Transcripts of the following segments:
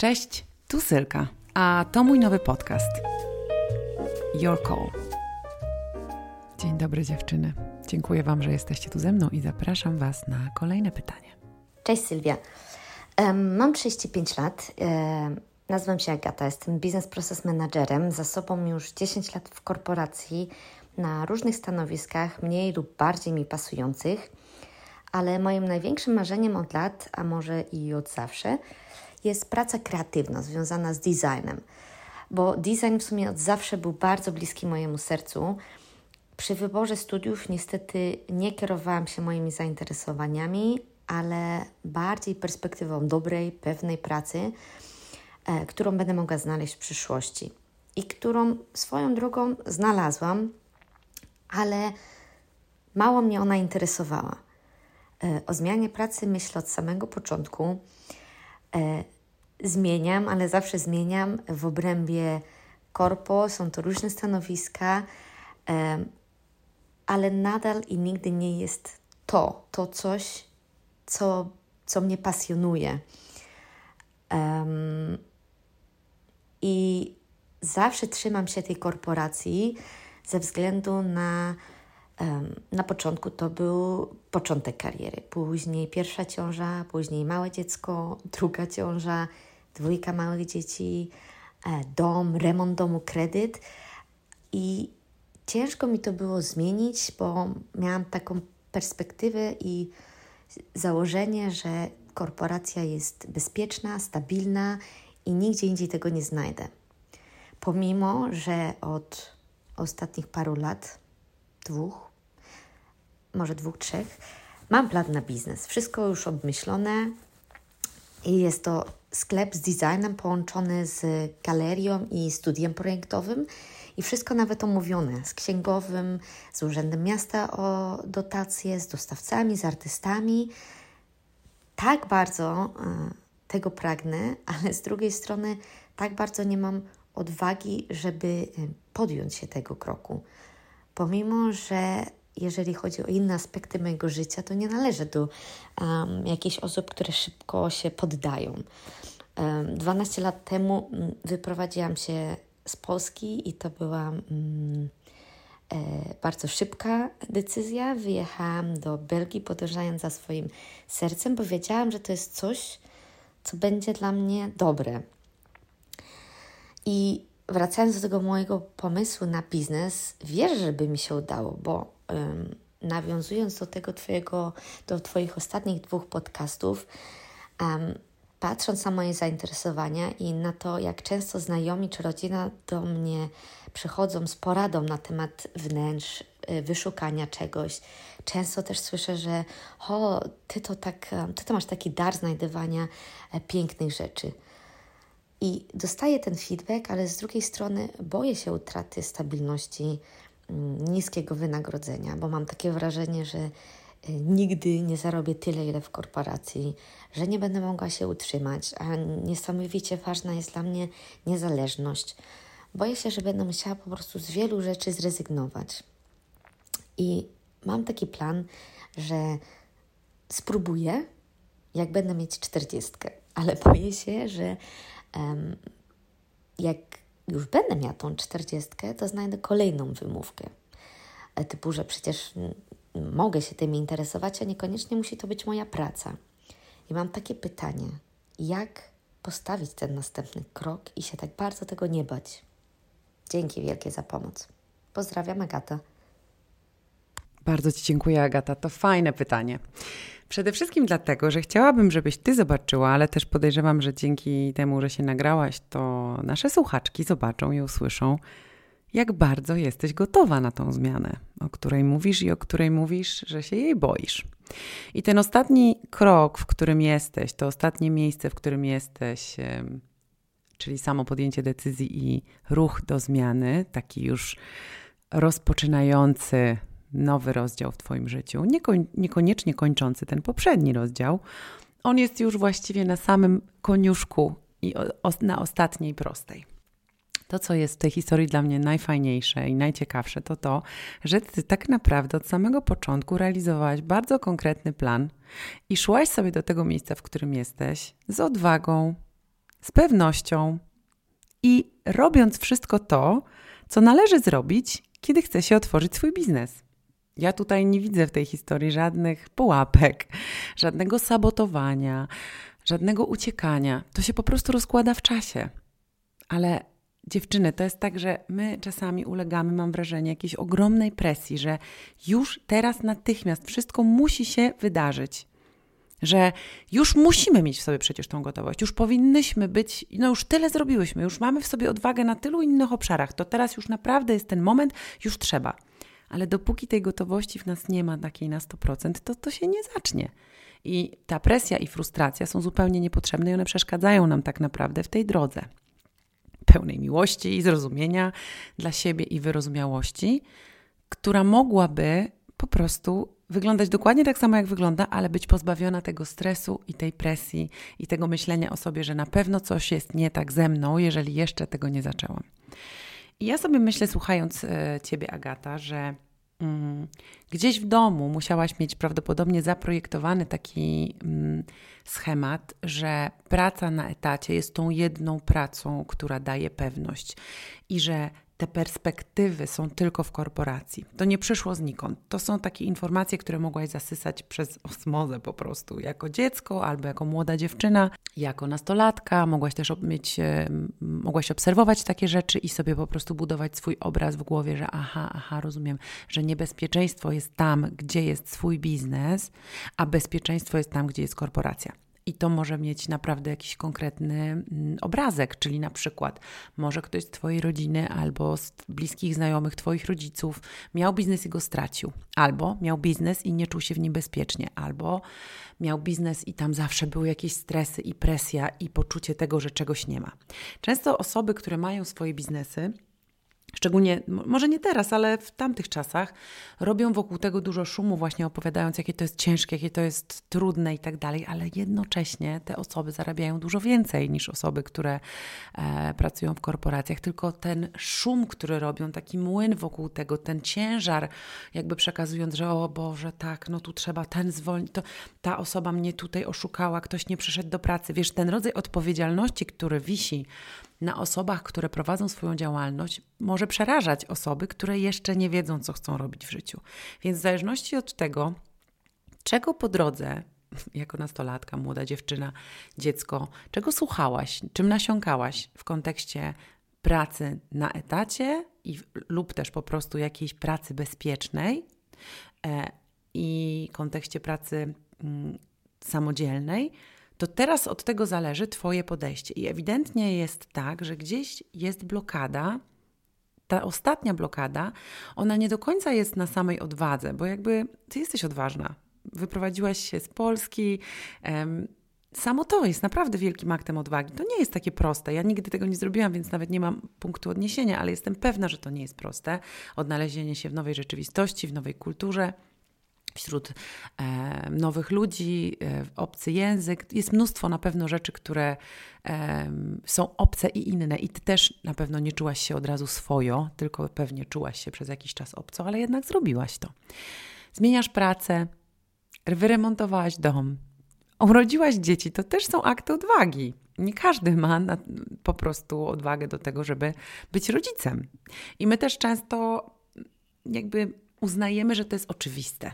Cześć, tu Sylka, a to mój nowy podcast. Your Call. Dzień dobry dziewczyny. Dziękuję Wam, że jesteście tu ze mną i zapraszam Was na kolejne pytanie. Cześć Sylwia. Um, mam 35 lat. Um, nazywam się Agata. Jestem biznes process managerem. Za sobą już 10 lat w korporacji na różnych stanowiskach, mniej lub bardziej mi pasujących. Ale moim największym marzeniem od lat, a może i od zawsze, jest praca kreatywna związana z designem. Bo design w sumie od zawsze był bardzo bliski mojemu sercu. Przy wyborze studiów niestety nie kierowałam się moimi zainteresowaniami, ale bardziej perspektywą dobrej, pewnej pracy, e, którą będę mogła znaleźć w przyszłości i którą swoją drogą znalazłam, ale mało mnie ona interesowała. E, o zmianie pracy myślę od samego początku. E, zmieniam, ale zawsze zmieniam w obrębie korpo, są to różne stanowiska, e, ale nadal i nigdy nie jest to, to coś, co, co mnie pasjonuje. I zawsze trzymam się tej korporacji ze względu na na początku to był początek kariery, później pierwsza ciąża, później małe dziecko, druga ciąża, dwójka małych dzieci, e, dom, remont domu, kredyt. I ciężko mi to było zmienić, bo miałam taką perspektywę i założenie, że korporacja jest bezpieczna, stabilna i nigdzie indziej tego nie znajdę. Pomimo, że od ostatnich paru lat, dwóch, może dwóch, trzech, mam plan na biznes. Wszystko już obmyślone i jest to sklep z designem połączony z galerią i studiem projektowym i wszystko nawet omówione z księgowym, z Urzędem Miasta o dotacje, z dostawcami, z artystami. Tak bardzo y, tego pragnę, ale z drugiej strony tak bardzo nie mam odwagi, żeby y, podjąć się tego kroku. Pomimo, że jeżeli chodzi o inne aspekty mojego życia, to nie należę do um, jakichś osób, które szybko się poddają. Um, 12 lat temu um, wyprowadziłam się z Polski i to była um, e, bardzo szybka decyzja. Wyjechałam do Belgii, podążając za swoim sercem, bo wiedziałam, że to jest coś, co będzie dla mnie dobre. I wracając do tego mojego pomysłu na biznes, wierzę, że by mi się udało, bo nawiązując do tego twojego, do Twoich ostatnich dwóch podcastów, um, patrząc na moje zainteresowania i na to, jak często znajomi czy rodzina do mnie przychodzą z poradą na temat wnętrz, y, wyszukania czegoś. Często też słyszę, że o, ty to tak, ty to masz taki dar znajdywania e, pięknych rzeczy. I dostaję ten feedback, ale z drugiej strony boję się utraty stabilności niskiego wynagrodzenia, bo mam takie wrażenie, że y, nigdy nie zarobię tyle, ile w korporacji, że nie będę mogła się utrzymać, a niesamowicie ważna jest dla mnie niezależność. Boję się, że będę musiała po prostu z wielu rzeczy zrezygnować. I mam taki plan, że spróbuję, jak będę mieć czterdziestkę, ale boję się, że jak już będę miała tą czterdziestkę, to znajdę kolejną wymówkę. E, typu, że przecież mogę się tym interesować, a niekoniecznie musi to być moja praca. I mam takie pytanie: jak postawić ten następny krok i się tak bardzo tego nie bać? Dzięki wielkie za pomoc. Pozdrawiam, Agata. Bardzo Ci dziękuję, Agata. To fajne pytanie. Przede wszystkim dlatego, że chciałabym, żebyś ty zobaczyła, ale też podejrzewam, że dzięki temu, że się nagrałaś, to nasze słuchaczki zobaczą i usłyszą, jak bardzo jesteś gotowa na tą zmianę, o której mówisz i o której mówisz, że się jej boisz. I ten ostatni krok, w którym jesteś, to ostatnie miejsce, w którym jesteś, czyli samo podjęcie decyzji i ruch do zmiany, taki już rozpoczynający nowy rozdział w Twoim życiu, niekoniecznie kończący ten poprzedni rozdział, on jest już właściwie na samym koniuszku i o, na ostatniej prostej. To, co jest w tej historii dla mnie najfajniejsze i najciekawsze, to to, że ty tak naprawdę od samego początku realizowałaś bardzo konkretny plan i szłaś sobie do tego miejsca, w którym jesteś, z odwagą z pewnością i robiąc wszystko to, co należy zrobić, kiedy chce się otworzyć swój biznes. Ja tutaj nie widzę w tej historii żadnych pułapek, żadnego sabotowania, żadnego uciekania. To się po prostu rozkłada w czasie. Ale dziewczyny, to jest tak, że my czasami ulegamy, mam wrażenie, jakiejś ogromnej presji, że już teraz natychmiast wszystko musi się wydarzyć. Że już musimy mieć w sobie przecież tą gotowość, już powinnyśmy być, no już tyle zrobiłyśmy, już mamy w sobie odwagę na tylu innych obszarach, to teraz już naprawdę jest ten moment, już trzeba. Ale dopóki tej gotowości w nas nie ma takiej na 100%, to to się nie zacznie. I ta presja i frustracja są zupełnie niepotrzebne i one przeszkadzają nam tak naprawdę w tej drodze pełnej miłości i zrozumienia dla siebie i wyrozumiałości, która mogłaby po prostu wyglądać dokładnie tak samo, jak wygląda, ale być pozbawiona tego stresu i tej presji i tego myślenia o sobie, że na pewno coś jest nie tak ze mną, jeżeli jeszcze tego nie zaczęłam. Ja sobie myślę, słuchając e, Ciebie, Agata, że mm, gdzieś w domu musiałaś mieć prawdopodobnie zaprojektowany taki mm, schemat, że praca na etacie jest tą jedną pracą, która daje pewność i że te perspektywy są tylko w korporacji. To nie przyszło znikąd. To są takie informacje, które mogłaś zasysać przez osmozę po prostu. Jako dziecko albo jako młoda dziewczyna, jako nastolatka. Mogłaś też mieć, e, mogłaś obserwować takie rzeczy i sobie po prostu budować swój obraz w głowie, że aha, aha, rozumiem, że niebezpieczeństwo jest tam, gdzie jest swój biznes, a bezpieczeństwo jest tam, gdzie jest korporacja. I to może mieć naprawdę jakiś konkretny mm, obrazek, czyli na przykład może ktoś z Twojej rodziny albo z bliskich znajomych Twoich rodziców miał biznes i go stracił, albo miał biznes i nie czuł się w nim bezpiecznie, albo miał biznes i tam zawsze były jakieś stresy i presja i poczucie tego, że czegoś nie ma. Często osoby, które mają swoje biznesy, Szczególnie, może nie teraz, ale w tamtych czasach robią wokół tego dużo szumu, właśnie opowiadając, jakie to jest ciężkie, jakie to jest trudne i tak dalej, ale jednocześnie te osoby zarabiają dużo więcej niż osoby, które e, pracują w korporacjach. Tylko ten szum, który robią, taki młyn wokół tego, ten ciężar, jakby przekazując, że o Boże, tak, no tu trzeba ten zwolnić, to ta osoba mnie tutaj oszukała, ktoś nie przyszedł do pracy. Wiesz, ten rodzaj odpowiedzialności, który wisi na osobach, które prowadzą swoją działalność, może przerażać osoby, które jeszcze nie wiedzą, co chcą robić w życiu. Więc w zależności od tego, czego po drodze, jako nastolatka, młoda dziewczyna, dziecko, czego słuchałaś, czym nasiąkałaś w kontekście pracy na etacie i, lub też po prostu jakiejś pracy bezpiecznej e, i kontekście pracy mm, samodzielnej, to teraz od tego zależy Twoje podejście. I ewidentnie jest tak, że gdzieś jest blokada. Ta ostatnia blokada, ona nie do końca jest na samej odwadze, bo jakby ty jesteś odważna. Wyprowadziłaś się z Polski. Samo to jest naprawdę wielkim aktem odwagi. To nie jest takie proste. Ja nigdy tego nie zrobiłam, więc nawet nie mam punktu odniesienia, ale jestem pewna, że to nie jest proste. Odnalezienie się w nowej rzeczywistości, w nowej kulturze wśród e, nowych ludzi, e, obcy język. Jest mnóstwo na pewno rzeczy, które e, są obce i inne. I ty też na pewno nie czułaś się od razu swojo, tylko pewnie czułaś się przez jakiś czas obco, ale jednak zrobiłaś to. Zmieniasz pracę, wyremontowałaś dom, urodziłaś dzieci. To też są akty odwagi. Nie każdy ma na, po prostu odwagę do tego, żeby być rodzicem. I my też często jakby uznajemy, że to jest oczywiste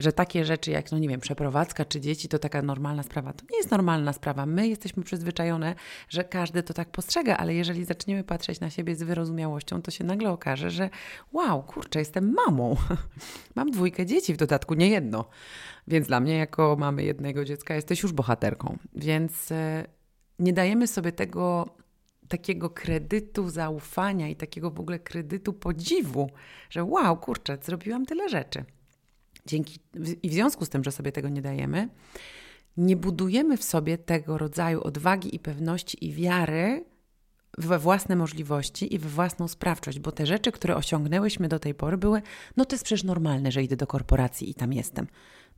że takie rzeczy jak, no nie wiem, przeprowadzka czy dzieci to taka normalna sprawa. To nie jest normalna sprawa. My jesteśmy przyzwyczajone, że każdy to tak postrzega, ale jeżeli zaczniemy patrzeć na siebie z wyrozumiałością, to się nagle okaże, że wow, kurczę, jestem mamą. Mam dwójkę dzieci, w dodatku nie jedno. Więc dla mnie, jako mamy jednego dziecka, jesteś już bohaterką. Więc e, nie dajemy sobie tego takiego kredytu zaufania i takiego w ogóle kredytu podziwu, że wow, kurczę, zrobiłam tyle rzeczy. Dzięki, I w związku z tym, że sobie tego nie dajemy, nie budujemy w sobie tego rodzaju odwagi i pewności i wiary we własne możliwości i we własną sprawczość, bo te rzeczy, które osiągnęłyśmy do tej pory, były, no to jest przecież normalne, że idę do korporacji i tam jestem.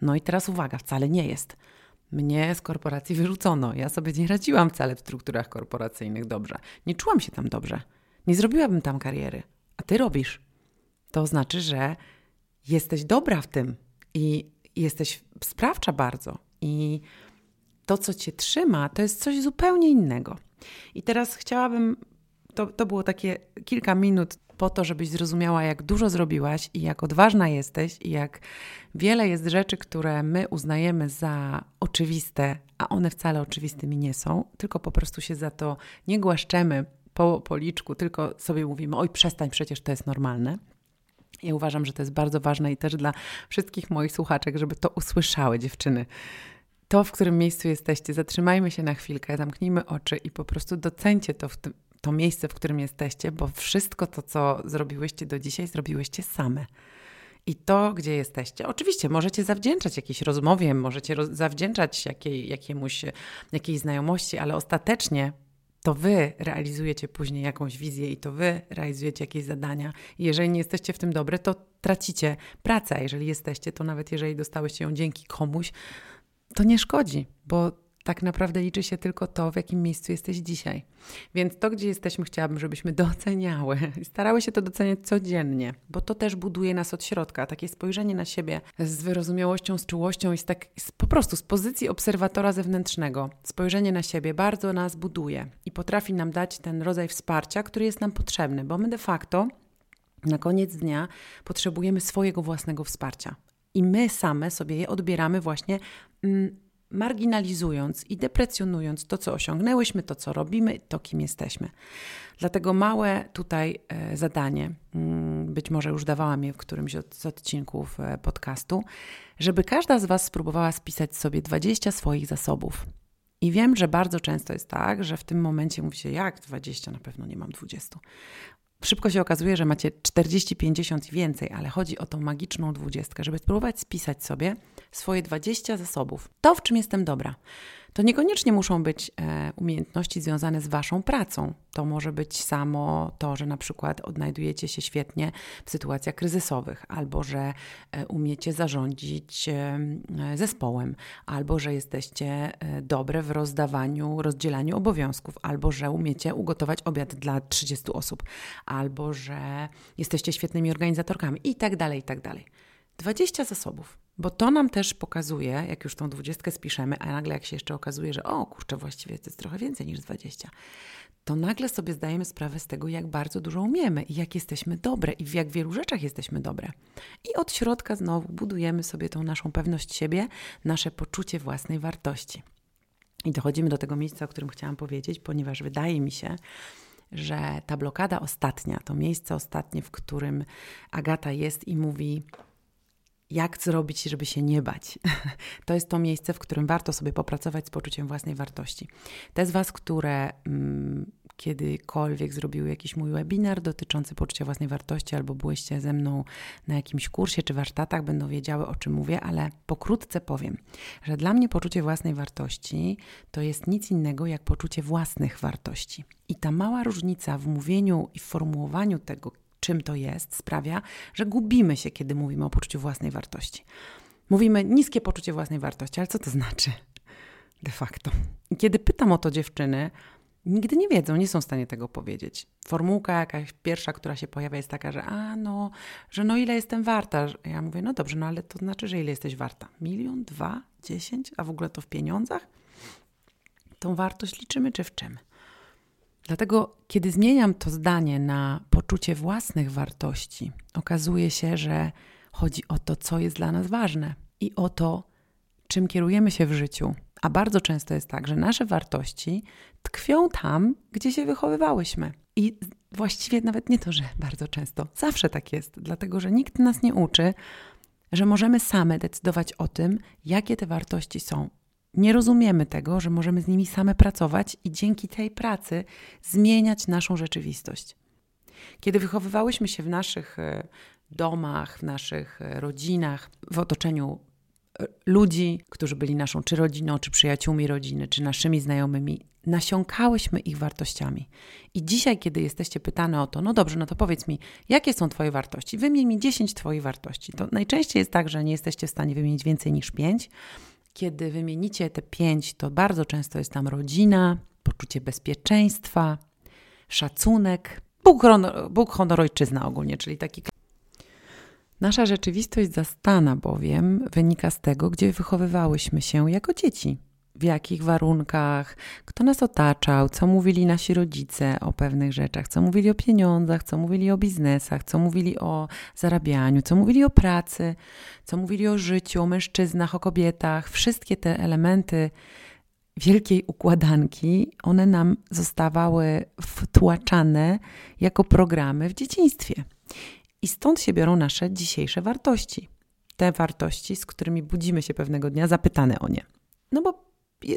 No i teraz uwaga, wcale nie jest. Mnie z korporacji wyrzucono. Ja sobie nie radziłam wcale w strukturach korporacyjnych dobrze. Nie czułam się tam dobrze. Nie zrobiłabym tam kariery. A ty robisz. To znaczy, że jesteś dobra w tym i jesteś sprawcza bardzo. I to, co cię trzyma, to jest coś zupełnie innego. I teraz chciałabym, to, to było takie kilka minut po to, żebyś zrozumiała, jak dużo zrobiłaś i jak odważna jesteś, i jak wiele jest rzeczy, które my uznajemy za oczywiste, a one wcale oczywistymi nie są, tylko po prostu się za to nie głaszczemy po policzku, tylko sobie mówimy: Oj, przestań, przecież to jest normalne. Ja uważam, że to jest bardzo ważne i też dla wszystkich moich słuchaczek, żeby to usłyszały dziewczyny. To, w którym miejscu jesteście, zatrzymajmy się na chwilkę, zamknijmy oczy i po prostu docencie to, tym, to miejsce, w którym jesteście, bo wszystko to, co zrobiłyście do dzisiaj, zrobiłyście same. I to, gdzie jesteście, oczywiście możecie zawdzięczać jakiejś rozmowie, możecie roz zawdzięczać jakiej, jakiemuś, jakiejś znajomości, ale ostatecznie to wy realizujecie później jakąś wizję i to wy realizujecie jakieś zadania. I jeżeli nie jesteście w tym dobre, to tracicie pracę. Jeżeli jesteście, to nawet jeżeli dostałyście ją dzięki komuś, to nie szkodzi, bo tak naprawdę liczy się tylko to, w jakim miejscu jesteś dzisiaj. Więc to, gdzie jesteśmy, chciałabym, żebyśmy doceniały. Starały się to doceniać codziennie, bo to też buduje nas od środka. Takie spojrzenie na siebie z wyrozumiałością, z czułością i z tak, z, po prostu z pozycji obserwatora zewnętrznego. Spojrzenie na siebie bardzo nas buduje i potrafi nam dać ten rodzaj wsparcia, który jest nam potrzebny, bo my de facto na koniec dnia potrzebujemy swojego własnego wsparcia. I my same sobie je odbieramy właśnie. Marginalizując i deprecjonując to, co osiągnęłyśmy, to, co robimy, to, kim jesteśmy. Dlatego małe tutaj e, zadanie, mm, być może już dawałam je w którymś z odcinków e, podcastu, żeby każda z Was spróbowała spisać sobie 20 swoich zasobów. I wiem, że bardzo często jest tak, że w tym momencie mówi się, jak 20, na pewno nie mam 20. Szybko się okazuje, że macie 40, 50 i więcej, ale chodzi o tą magiczną dwudziestkę, żeby spróbować spisać sobie swoje 20 zasobów. To, w czym jestem dobra. To niekoniecznie muszą być e, umiejętności związane z Waszą pracą. To może być samo to, że na przykład odnajdujecie się świetnie w sytuacjach kryzysowych, albo że e, umiecie zarządzić e, zespołem, albo że jesteście dobre w rozdawaniu, rozdzielaniu obowiązków, albo że umiecie ugotować obiad dla 30 osób, albo że jesteście świetnymi organizatorkami i tak dalej, i tak dalej. 20 zasobów. Bo to nam też pokazuje, jak już tą dwudziestkę spiszemy, a nagle jak się jeszcze okazuje, że o kurczę, właściwie to jest trochę więcej niż 20, to nagle sobie zdajemy sprawę z tego, jak bardzo dużo umiemy i jak jesteśmy dobre i w jak wielu rzeczach jesteśmy dobre. I od środka znowu budujemy sobie tą naszą pewność siebie, nasze poczucie własnej wartości. I dochodzimy do tego miejsca, o którym chciałam powiedzieć, ponieważ wydaje mi się, że ta blokada ostatnia, to miejsce ostatnie, w którym Agata jest i mówi: jak zrobić, żeby się nie bać. To jest to miejsce, w którym warto sobie popracować z poczuciem własnej wartości. Te z Was, które mm, kiedykolwiek zrobiły jakiś mój webinar dotyczący poczucia własnej wartości, albo byłyście ze mną na jakimś kursie czy warsztatach, będą wiedziały, o czym mówię, ale pokrótce powiem, że dla mnie poczucie własnej wartości to jest nic innego jak poczucie własnych wartości. I ta mała różnica w mówieniu i w formułowaniu tego, czym to jest, sprawia, że gubimy się, kiedy mówimy o poczuciu własnej wartości. Mówimy niskie poczucie własnej wartości, ale co to znaczy de facto? Kiedy pytam o to dziewczyny, nigdy nie wiedzą, nie są w stanie tego powiedzieć. Formułka jakaś pierwsza, która się pojawia, jest taka, że a no, że no ile jestem warta. Ja mówię, no dobrze, no ale to znaczy, że ile jesteś warta? Milion, dwa, dziesięć, a w ogóle to w pieniądzach? Tą wartość liczymy czy w czym? Dlatego, kiedy zmieniam to zdanie na poczucie własnych wartości, okazuje się, że chodzi o to, co jest dla nas ważne i o to, czym kierujemy się w życiu. A bardzo często jest tak, że nasze wartości tkwią tam, gdzie się wychowywałyśmy. I właściwie nawet nie to, że bardzo często, zawsze tak jest, dlatego że nikt nas nie uczy, że możemy same decydować o tym, jakie te wartości są nie rozumiemy tego, że możemy z nimi same pracować i dzięki tej pracy zmieniać naszą rzeczywistość. Kiedy wychowywałyśmy się w naszych e, domach, w naszych e, rodzinach, w otoczeniu e, ludzi, którzy byli naszą czy rodziną, czy przyjaciółmi rodziny, czy naszymi znajomymi, nasiąkałyśmy ich wartościami. I dzisiaj, kiedy jesteście pytane o to, no dobrze, no to powiedz mi, jakie są Twoje wartości? Wymień mi 10 Twoich wartości. To najczęściej jest tak, że nie jesteście w stanie wymienić więcej niż 5, kiedy wymienicie te pięć, to bardzo często jest tam rodzina, poczucie bezpieczeństwa, szacunek, Bóg, Bóg honor, ojczyzna ogólnie, czyli taki. Nasza rzeczywistość zastana bowiem wynika z tego, gdzie wychowywałyśmy się jako dzieci. W jakich warunkach, kto nas otaczał, co mówili nasi rodzice o pewnych rzeczach, co mówili o pieniądzach, co mówili o biznesach, co mówili o zarabianiu, co mówili o pracy, co mówili o życiu, o mężczyznach, o kobietach. Wszystkie te elementy wielkiej układanki, one nam zostawały wtłaczane jako programy w dzieciństwie. I stąd się biorą nasze dzisiejsze wartości. Te wartości, z którymi budzimy się pewnego dnia zapytane o nie. No bo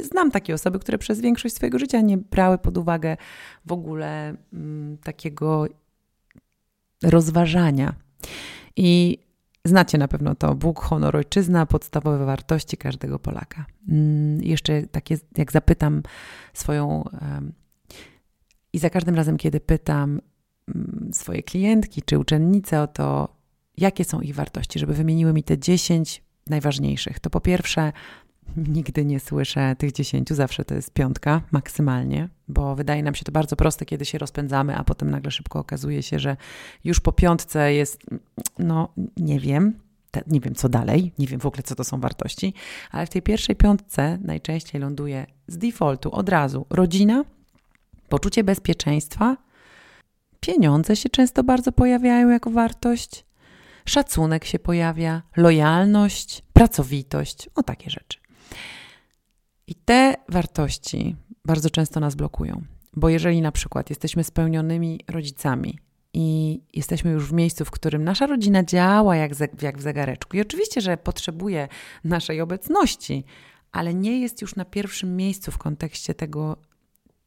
znam takie osoby, które przez większość swojego życia nie brały pod uwagę w ogóle mm, takiego rozważania. I znacie na pewno to Bóg, honor, ojczyzna, podstawowe wartości każdego Polaka. Mm, jeszcze takie, jak zapytam swoją. I za każdym razem, kiedy pytam mm, swoje klientki czy uczennice o to, jakie są ich wartości, żeby wymieniły mi te 10 najważniejszych, to po pierwsze Nigdy nie słyszę tych dziesięciu, zawsze to jest piątka maksymalnie, bo wydaje nam się to bardzo proste, kiedy się rozpędzamy, a potem nagle szybko okazuje się, że już po piątce jest, no nie wiem, nie wiem co dalej, nie wiem w ogóle co to są wartości, ale w tej pierwszej piątce najczęściej ląduje z defaultu od razu rodzina, poczucie bezpieczeństwa, pieniądze się często bardzo pojawiają jako wartość, szacunek się pojawia, lojalność, pracowitość, o takie rzeczy. I te wartości bardzo często nas blokują, bo jeżeli na przykład jesteśmy spełnionymi rodzicami i jesteśmy już w miejscu, w którym nasza rodzina działa jak, jak w zegareczku, i oczywiście, że potrzebuje naszej obecności, ale nie jest już na pierwszym miejscu w kontekście tego,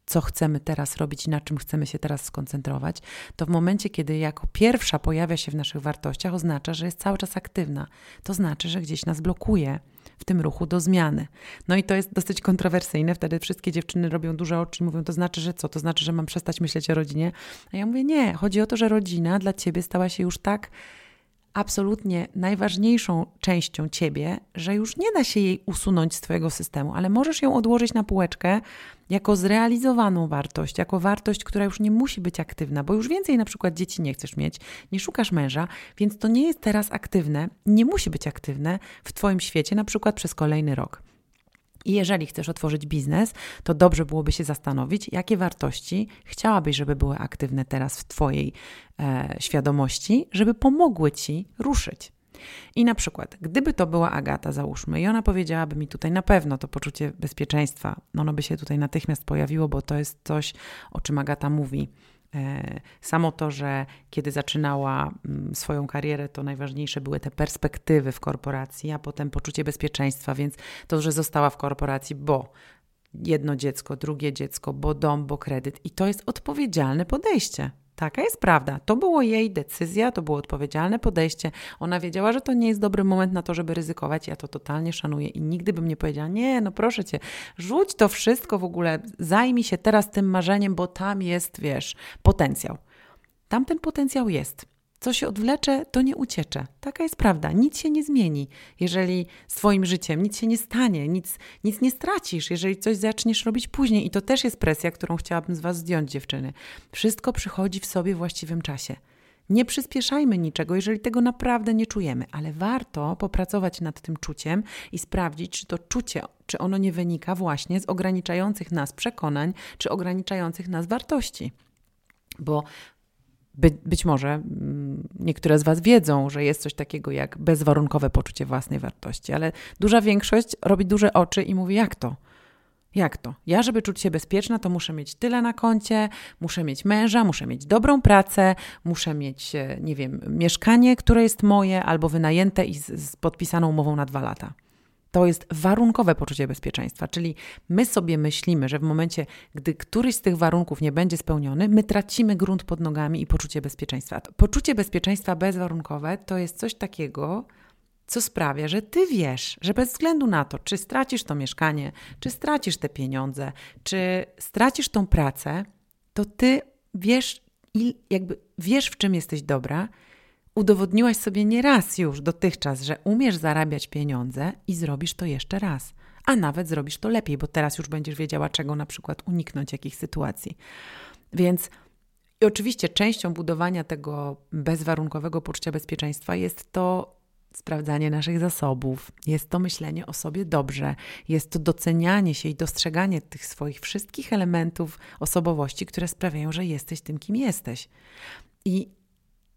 co chcemy teraz robić na czym chcemy się teraz skoncentrować, to w momencie, kiedy jako pierwsza pojawia się w naszych wartościach, oznacza, że jest cały czas aktywna. To znaczy, że gdzieś nas blokuje w tym ruchu do zmiany. No i to jest dosyć kontrowersyjne. Wtedy wszystkie dziewczyny robią duże oczy i mówią, to znaczy, że co? To znaczy, że mam przestać myśleć o rodzinie? A ja mówię, nie. Chodzi o to, że rodzina dla ciebie stała się już tak absolutnie najważniejszą częścią ciebie, że już nie da się jej usunąć z twojego systemu, ale możesz ją odłożyć na półeczkę jako zrealizowaną wartość, jako wartość, która już nie musi być aktywna, bo już więcej na przykład dzieci nie chcesz mieć, nie szukasz męża, więc to nie jest teraz aktywne, nie musi być aktywne w twoim świecie na przykład przez kolejny rok. I jeżeli chcesz otworzyć biznes, to dobrze byłoby się zastanowić, jakie wartości chciałabyś, żeby były aktywne teraz w Twojej e, świadomości, żeby pomogły Ci ruszyć. I na przykład, gdyby to była Agata, załóżmy, i ona powiedziałaby mi tutaj na pewno to poczucie bezpieczeństwa, ono by się tutaj natychmiast pojawiło, bo to jest coś, o czym Agata mówi samo to, że kiedy zaczynała mm, swoją karierę, to najważniejsze były te perspektywy w korporacji, a potem poczucie bezpieczeństwa, więc to, że została w korporacji, bo jedno dziecko, drugie dziecko, bo dom, bo kredyt. I to jest odpowiedzialne podejście. Taka jest prawda. To było jej decyzja, to było odpowiedzialne podejście. Ona wiedziała, że to nie jest dobry moment na to, żeby ryzykować. Ja to totalnie szanuję i nigdy bym nie powiedziała: Nie, no proszę cię, rzuć to wszystko w ogóle, zajmij się teraz tym marzeniem, bo tam jest, wiesz, potencjał. Tam ten potencjał jest. Co się odwlecze, to nie uciecze. Taka jest prawda. Nic się nie zmieni, jeżeli z Twoim życiem nic się nie stanie, nic, nic nie stracisz, jeżeli coś zaczniesz robić później. I to też jest presja, którą chciałabym z Was zdjąć, dziewczyny. Wszystko przychodzi w sobie w właściwym czasie. Nie przyspieszajmy niczego, jeżeli tego naprawdę nie czujemy, ale warto popracować nad tym czuciem i sprawdzić, czy to czucie, czy ono nie wynika właśnie z ograniczających nas przekonań, czy ograniczających nas wartości. Bo by, być może mm, niektóre z Was wiedzą, że jest coś takiego jak bezwarunkowe poczucie własnej wartości, ale duża większość robi duże oczy i mówi: Jak to? Jak to? Ja, żeby czuć się bezpieczna, to muszę mieć tyle na koncie, muszę mieć męża, muszę mieć dobrą pracę, muszę mieć, e, nie wiem, mieszkanie, które jest moje, albo wynajęte i z, z podpisaną umową na dwa lata. To jest warunkowe poczucie bezpieczeństwa, czyli my sobie myślimy, że w momencie, gdy któryś z tych warunków nie będzie spełniony, my tracimy grunt pod nogami i poczucie bezpieczeństwa. Poczucie bezpieczeństwa bezwarunkowe to jest coś takiego, co sprawia, że ty wiesz, że bez względu na to, czy stracisz to mieszkanie, czy stracisz te pieniądze, czy stracisz tą pracę, to ty wiesz, jakby wiesz, w czym jesteś dobra udowodniłaś sobie nieraz już dotychczas, że umiesz zarabiać pieniądze i zrobisz to jeszcze raz. A nawet zrobisz to lepiej, bo teraz już będziesz wiedziała, czego na przykład uniknąć, jakich sytuacji. Więc i oczywiście częścią budowania tego bezwarunkowego poczucia bezpieczeństwa jest to sprawdzanie naszych zasobów, jest to myślenie o sobie dobrze, jest to docenianie się i dostrzeganie tych swoich wszystkich elementów osobowości, które sprawiają, że jesteś tym, kim jesteś. I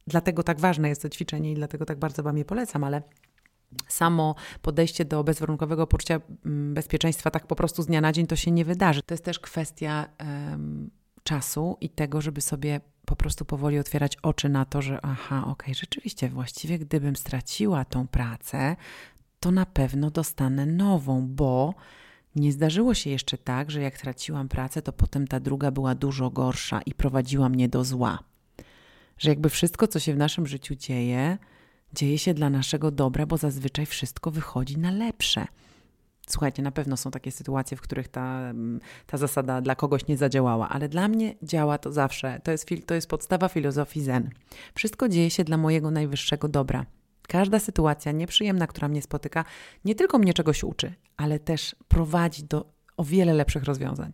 dlatego tak ważne jest to ćwiczenie i dlatego tak bardzo Wam je polecam, ale samo podejście do bezwarunkowego poczucia mm, bezpieczeństwa tak po prostu z dnia na dzień to się nie wydarzy. To jest też kwestia um, czasu i tego, żeby sobie po prostu powoli otwierać oczy na to, że aha, okej, okay, rzeczywiście, właściwie gdybym straciła tą pracę, to na pewno dostanę nową, bo nie zdarzyło się jeszcze tak, że jak traciłam pracę, to potem ta druga była dużo gorsza i prowadziła mnie do zła. Że jakby wszystko, co się w naszym życiu dzieje, dzieje się dla naszego dobra, bo zazwyczaj wszystko wychodzi na lepsze. Słuchajcie, na pewno są takie sytuacje, w których ta, mm, ta zasada dla kogoś nie zadziałała, ale dla mnie działa to zawsze. To jest, to jest podstawa filozofii Zen. Wszystko dzieje się dla mojego najwyższego dobra. Każda sytuacja nieprzyjemna, która mnie spotyka, nie tylko mnie czegoś uczy, ale też prowadzi do o wiele lepszych rozwiązań.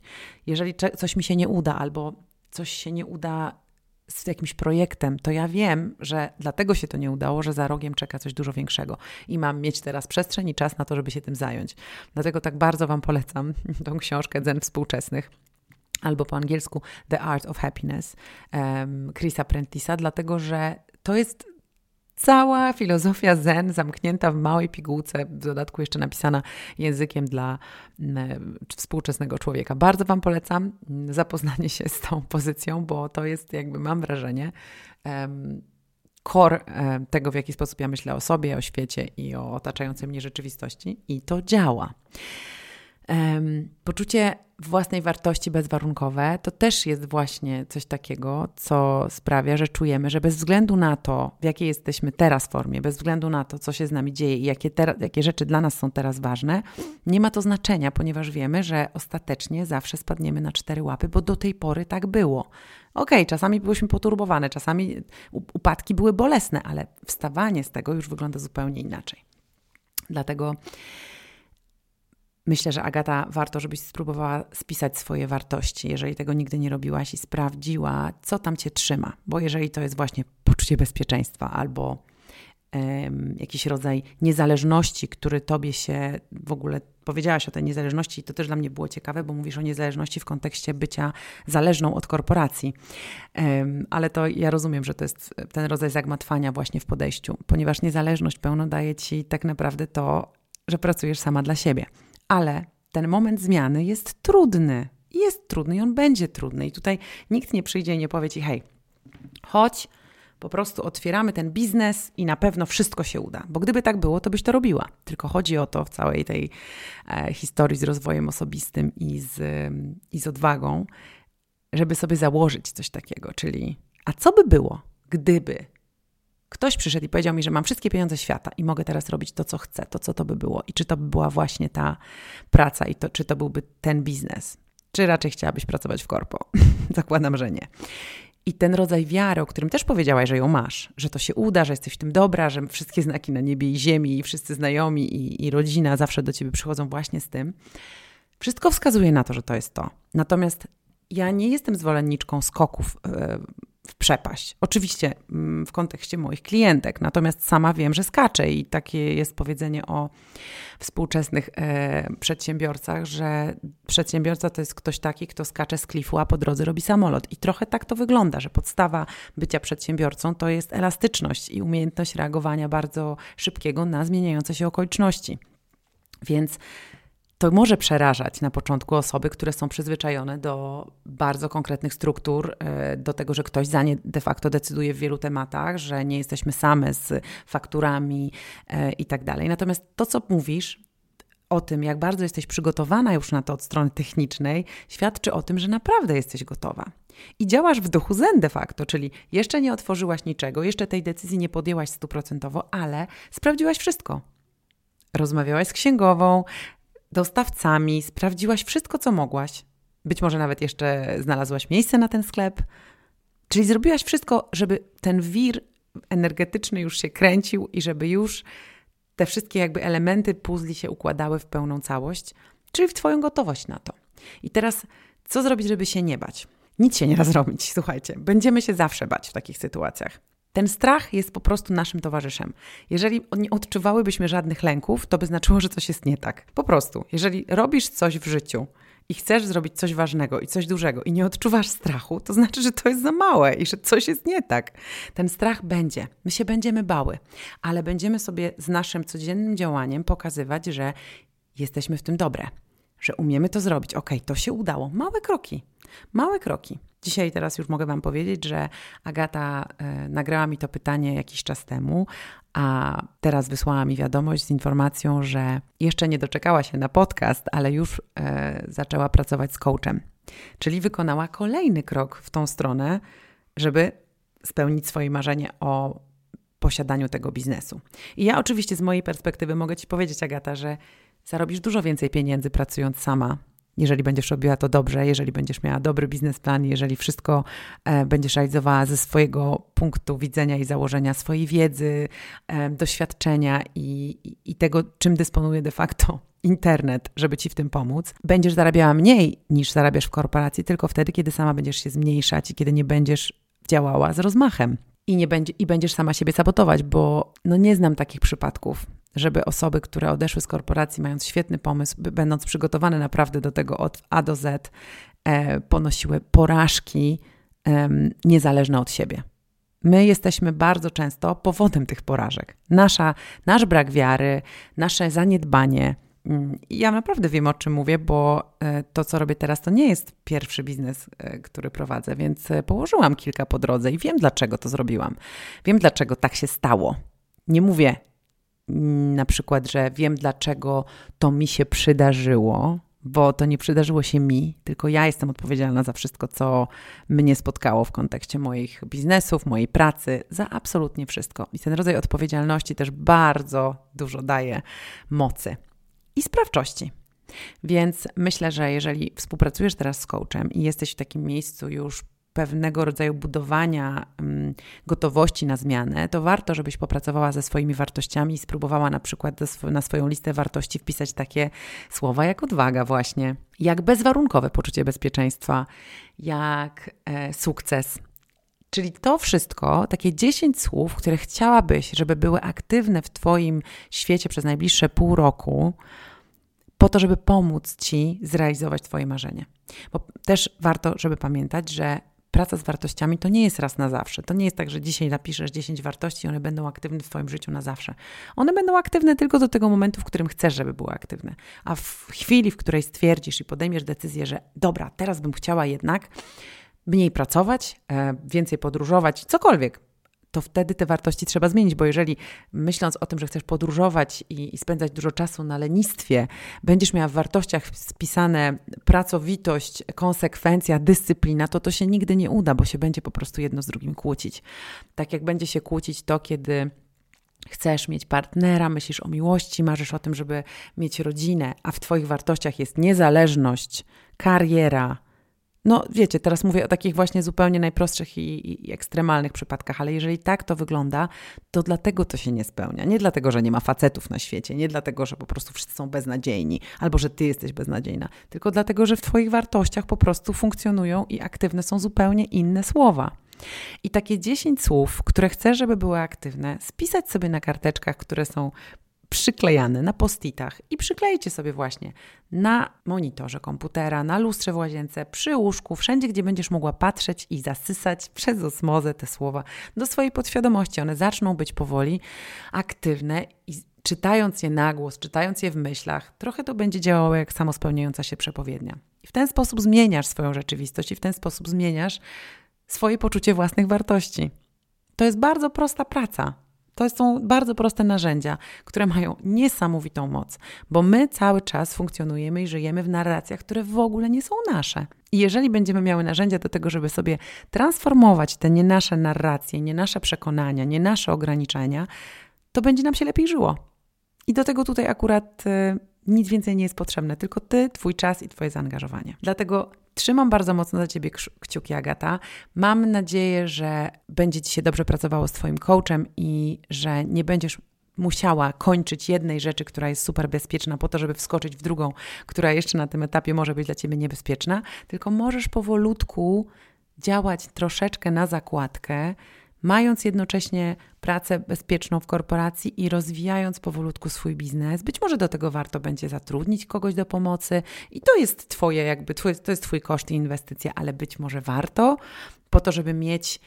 Jeżeli coś mi się nie uda, albo coś się nie uda z jakimś projektem, to ja wiem, że dlatego się to nie udało, że za rogiem czeka coś dużo większego i mam mieć teraz przestrzeń i czas na to, żeby się tym zająć. Dlatego tak bardzo Wam polecam tą książkę Zen Współczesnych albo po angielsku The Art of Happiness um, Chrisa Prentisa, dlatego że to jest cała filozofia zen zamknięta w małej pigułce, w dodatku jeszcze napisana językiem dla mm, współczesnego człowieka. Bardzo Wam polecam zapoznanie się z tą pozycją, bo to jest jakby, mam wrażenie, kor tego, w jaki sposób ja myślę o sobie, o świecie i o otaczającej mnie rzeczywistości i to działa. Poczucie własnej wartości bezwarunkowe to też jest właśnie coś takiego, co sprawia, że czujemy, że bez względu na to, w jakiej jesteśmy teraz formie, bez względu na to, co się z nami dzieje i jakie, jakie rzeczy dla nas są teraz ważne, nie ma to znaczenia, ponieważ wiemy, że ostatecznie zawsze spadniemy na cztery łapy, bo do tej pory tak było. Okej, okay, czasami byłyśmy poturbowane, czasami upadki były bolesne, ale wstawanie z tego już wygląda zupełnie inaczej. Dlatego Myślę, że Agata, warto, żebyś spróbowała spisać swoje wartości, jeżeli tego nigdy nie robiłaś i sprawdziła, co tam cię trzyma. Bo jeżeli to jest właśnie poczucie bezpieczeństwa albo um, jakiś rodzaj niezależności, który tobie się w ogóle powiedziałaś o tej niezależności, to też dla mnie było ciekawe, bo mówisz o niezależności w kontekście bycia zależną od korporacji. Um, ale to ja rozumiem, że to jest ten rodzaj zagmatwania właśnie w podejściu, ponieważ niezależność pełno daje ci tak naprawdę to, że pracujesz sama dla siebie ale ten moment zmiany jest trudny. Jest trudny i on będzie trudny. I tutaj nikt nie przyjdzie i nie powie ci, hej, chodź, po prostu otwieramy ten biznes i na pewno wszystko się uda. Bo gdyby tak było, to byś to robiła. Tylko chodzi o to w całej tej e, historii z rozwojem osobistym i z, i z odwagą, żeby sobie założyć coś takiego. Czyli, a co by było, gdyby ktoś przyszedł i powiedział mi, że mam wszystkie pieniądze świata i mogę teraz robić to, co chcę, to co to by było i czy to by była właśnie ta praca i to, czy to byłby ten biznes, czy raczej chciałabyś pracować w korpo? Zakładam, że nie. I ten rodzaj wiary, o którym też powiedziałaś, że ją masz, że to się uda, że jesteś w tym dobra, że wszystkie znaki na niebie i ziemi i wszyscy znajomi i, i rodzina zawsze do ciebie przychodzą właśnie z tym, wszystko wskazuje na to, że to jest to. Natomiast ja nie jestem zwolenniczką skoków e, w przepaść. Oczywiście mm, w kontekście moich klientek, natomiast sama wiem, że skaczę i takie jest powiedzenie o współczesnych e, przedsiębiorcach, że przedsiębiorca to jest ktoś taki, kto skacze z klifu, a po drodze robi samolot. I trochę tak to wygląda, że podstawa bycia przedsiębiorcą to jest elastyczność i umiejętność reagowania bardzo szybkiego na zmieniające się okoliczności. Więc to może przerażać na początku osoby, które są przyzwyczajone do bardzo konkretnych struktur, e, do tego, że ktoś za nie de facto decyduje w wielu tematach, że nie jesteśmy same z fakturami e, i tak dalej. Natomiast to, co mówisz, o tym, jak bardzo jesteś przygotowana już na to od strony technicznej, świadczy o tym, że naprawdę jesteś gotowa. I działasz w duchu zen de facto, czyli jeszcze nie otworzyłaś niczego, jeszcze tej decyzji nie podjęłaś stuprocentowo, ale sprawdziłaś wszystko. Rozmawiałaś z księgową, dostawcami, sprawdziłaś wszystko, co mogłaś. Być może nawet jeszcze znalazłaś miejsce na ten sklep. Czyli zrobiłaś wszystko, żeby ten wir energetyczny już się kręcił i żeby już te wszystkie jakby elementy puzli się układały w pełną całość, czyli w Twoją gotowość na to. I teraz, co zrobić, żeby się nie bać? Nic się nie da zrobić, słuchajcie. Będziemy się zawsze bać w takich sytuacjach. Ten strach jest po prostu naszym towarzyszem. Jeżeli nie odczuwałybyśmy żadnych lęków, to by znaczyło, że coś jest nie tak. Po prostu, jeżeli robisz coś w życiu, i chcesz zrobić coś ważnego i coś dużego i nie odczuwasz strachu, to znaczy, że to jest za małe i że coś jest nie tak. Ten strach będzie. My się będziemy bały, ale będziemy sobie z naszym codziennym działaniem pokazywać, że jesteśmy w tym dobre, że umiemy to zrobić. Ok, to się udało. Małe kroki. Małe kroki. Dzisiaj teraz już mogę Wam powiedzieć, że Agata e, nagrała mi to pytanie jakiś czas temu, a teraz wysłała mi wiadomość z informacją, że jeszcze nie doczekała się na podcast, ale już e, zaczęła pracować z coachem. Czyli wykonała kolejny krok w tą stronę, żeby spełnić swoje marzenie o posiadaniu tego biznesu. I ja oczywiście z mojej perspektywy mogę Ci powiedzieć, Agata, że zarobisz dużo więcej pieniędzy pracując sama jeżeli będziesz robiła to dobrze, jeżeli będziesz miała dobry biznesplan, jeżeli wszystko e, będziesz realizowała ze swojego punktu widzenia i założenia swojej wiedzy, e, doświadczenia i, i tego, czym dysponuje de facto internet, żeby ci w tym pomóc, będziesz zarabiała mniej niż zarabiasz w korporacji, tylko wtedy, kiedy sama będziesz się zmniejszać i kiedy nie będziesz działała z rozmachem. I, nie będzie, I będziesz sama siebie sabotować, bo no nie znam takich przypadków żeby osoby, które odeszły z korporacji, mając świetny pomysł, będąc przygotowane naprawdę do tego od A do Z, e, ponosiły porażki niezależne od siebie. My jesteśmy bardzo często powodem tych porażek. Nasza, nasz brak wiary, nasze zaniedbanie. Mm, ja naprawdę wiem, o czym mówię, bo e, to, co robię teraz, to nie jest pierwszy biznes, e, który prowadzę, więc położyłam kilka po drodze i wiem, dlaczego to zrobiłam. Wiem, dlaczego tak się stało. Nie mówię, na przykład, że wiem, dlaczego to mi się przydarzyło, bo to nie przydarzyło się mi, tylko ja jestem odpowiedzialna za wszystko, co mnie spotkało w kontekście moich biznesów, mojej pracy, za absolutnie wszystko. I ten rodzaj odpowiedzialności też bardzo dużo daje mocy i sprawczości. Więc myślę, że jeżeli współpracujesz teraz z coachem i jesteś w takim miejscu już pewnego rodzaju budowania um, gotowości na zmianę, to warto, żebyś popracowała ze swoimi wartościami i spróbowała na przykład na swoją listę wartości wpisać takie słowa jak odwaga właśnie, jak bezwarunkowe poczucie bezpieczeństwa, jak e, sukces. Czyli to wszystko, takie 10 słów, które chciałabyś, żeby były aktywne w Twoim świecie przez najbliższe pół roku, po to, żeby pomóc Ci zrealizować Twoje marzenie. Bo też warto, żeby pamiętać, że praca z wartościami to nie jest raz na zawsze. To nie jest tak, że dzisiaj napiszesz 10 wartości i one będą aktywne w Twoim życiu na zawsze. One będą aktywne tylko do tego momentu, w którym chcesz, żeby były aktywne. A w chwili, w której stwierdzisz i podejmiesz decyzję, że dobra, teraz bym chciała jednak mniej pracować, e, więcej podróżować, cokolwiek, to wtedy te wartości trzeba zmienić, bo jeżeli myśląc o tym, że chcesz podróżować i, i, spędzać dużo czasu na lenistwie, będziesz miała w wartościach spisane pracowitość, konsekwencja, dyscyplina, to to się nigdy nie uda, bo się będzie po prostu jedno z drugim kłócić. Tak jak będzie się kłócić to, kiedy chcesz mieć partnera, myślisz o miłości, marzysz o tym, żeby mieć rodzinę, a w Twoich wartościach jest niezależność, kariera, no wiecie, teraz mówię o takich właśnie zupełnie najprostszych i, i, ekstremalnych przypadkach, ale jeżeli tak to wygląda, to dlatego to się nie spełnia. Nie dlatego, że nie ma facetów na świecie, nie dlatego, że po prostu wszyscy są beznadziejni, albo że ty jesteś beznadziejna, tylko dlatego, że w twoich wartościach po prostu funkcjonują i aktywne są zupełnie inne słowa. I takie 10 słów, które chcę, żeby były aktywne, spisać sobie na karteczkach, które są przyklejane na postitach i przyklejcie sobie właśnie na monitorze komputera, na lustrze w łazience, przy łóżku, wszędzie, gdzie będziesz mogła patrzeć i zasysać przez osmozę te słowa do swojej podświadomości. One zaczną być powoli aktywne i czytając je na głos, czytając je w myślach, trochę to będzie działało jak samospełniająca się przepowiednia. I w ten sposób zmieniasz swoją rzeczywistość i w ten sposób zmieniasz swoje poczucie własnych wartości. To jest bardzo prosta praca. To są bardzo proste narzędzia, które mają niesamowitą moc, bo my cały czas funkcjonujemy i żyjemy w narracjach, które w ogóle nie są nasze. I jeżeli będziemy miały narzędzia do tego, żeby sobie transformować te nie nasze narracje, nie nasze przekonania, nie nasze ograniczenia, to będzie nam się lepiej żyło. I do tego tutaj akurat y, nic więcej nie jest potrzebne, tylko ty, twój czas i twoje zaangażowanie. Dlatego Trzymam bardzo mocno za Ciebie kciuki, Agata. Mam nadzieję, że będzie Ci się dobrze pracowało z Twoim coachem i że nie będziesz musiała kończyć jednej rzeczy, która jest super bezpieczna, po to, żeby wskoczyć w drugą, która jeszcze na tym etapie może być dla Ciebie niebezpieczna, tylko możesz powolutku działać troszeczkę na zakładkę, mając jednocześnie pracę bezpieczną w korporacji i rozwijając powolutku swój biznes. Być może do tego warto będzie zatrudnić kogoś do pomocy i to jest Twoje, jakby, to jest Twój koszt i inwestycja, ale być może warto po to, żeby mieć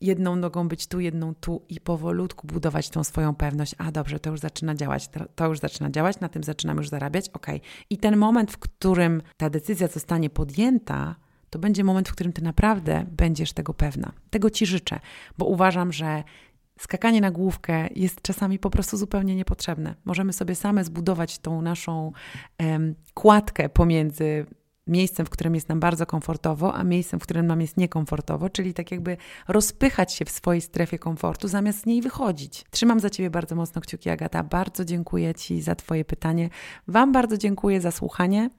jedną nogą być tu, jedną tu i powolutku budować tą swoją pewność. A dobrze, to już zaczyna działać, to już zaczyna działać, na tym zaczynam już zarabiać, ok. I ten moment, w którym ta decyzja zostanie podjęta, to będzie moment, w którym ty naprawdę będziesz tego pewna. Tego ci życzę, bo uważam, że skakanie na główkę jest czasami po prostu zupełnie niepotrzebne. Możemy sobie same zbudować tą naszą em, kładkę pomiędzy miejscem, w którym jest nam bardzo komfortowo, a miejscem, w którym nam jest niekomfortowo, czyli tak jakby rozpychać się w swojej strefie komfortu, zamiast z niej wychodzić. Trzymam za Ciebie bardzo mocno kciuki, Agata. Bardzo dziękuję Ci za Twoje pytanie. Wam bardzo dziękuję za słuchanie.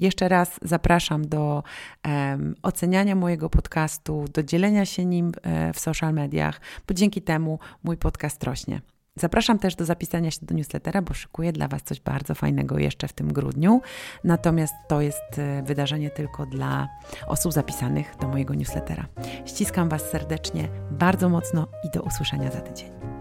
Jeszcze raz zapraszam do um, oceniania mojego podcastu, do dzielenia się nim e, w social mediach, bo dzięki temu mój podcast rośnie. Zapraszam też do zapisania się do newslettera, bo szykuję dla Was coś bardzo fajnego jeszcze w tym grudniu. Natomiast to jest e, wydarzenie tylko dla osób zapisanych do mojego newslettera. Ściskam Was serdecznie, bardzo mocno i do usłyszenia za tydzień.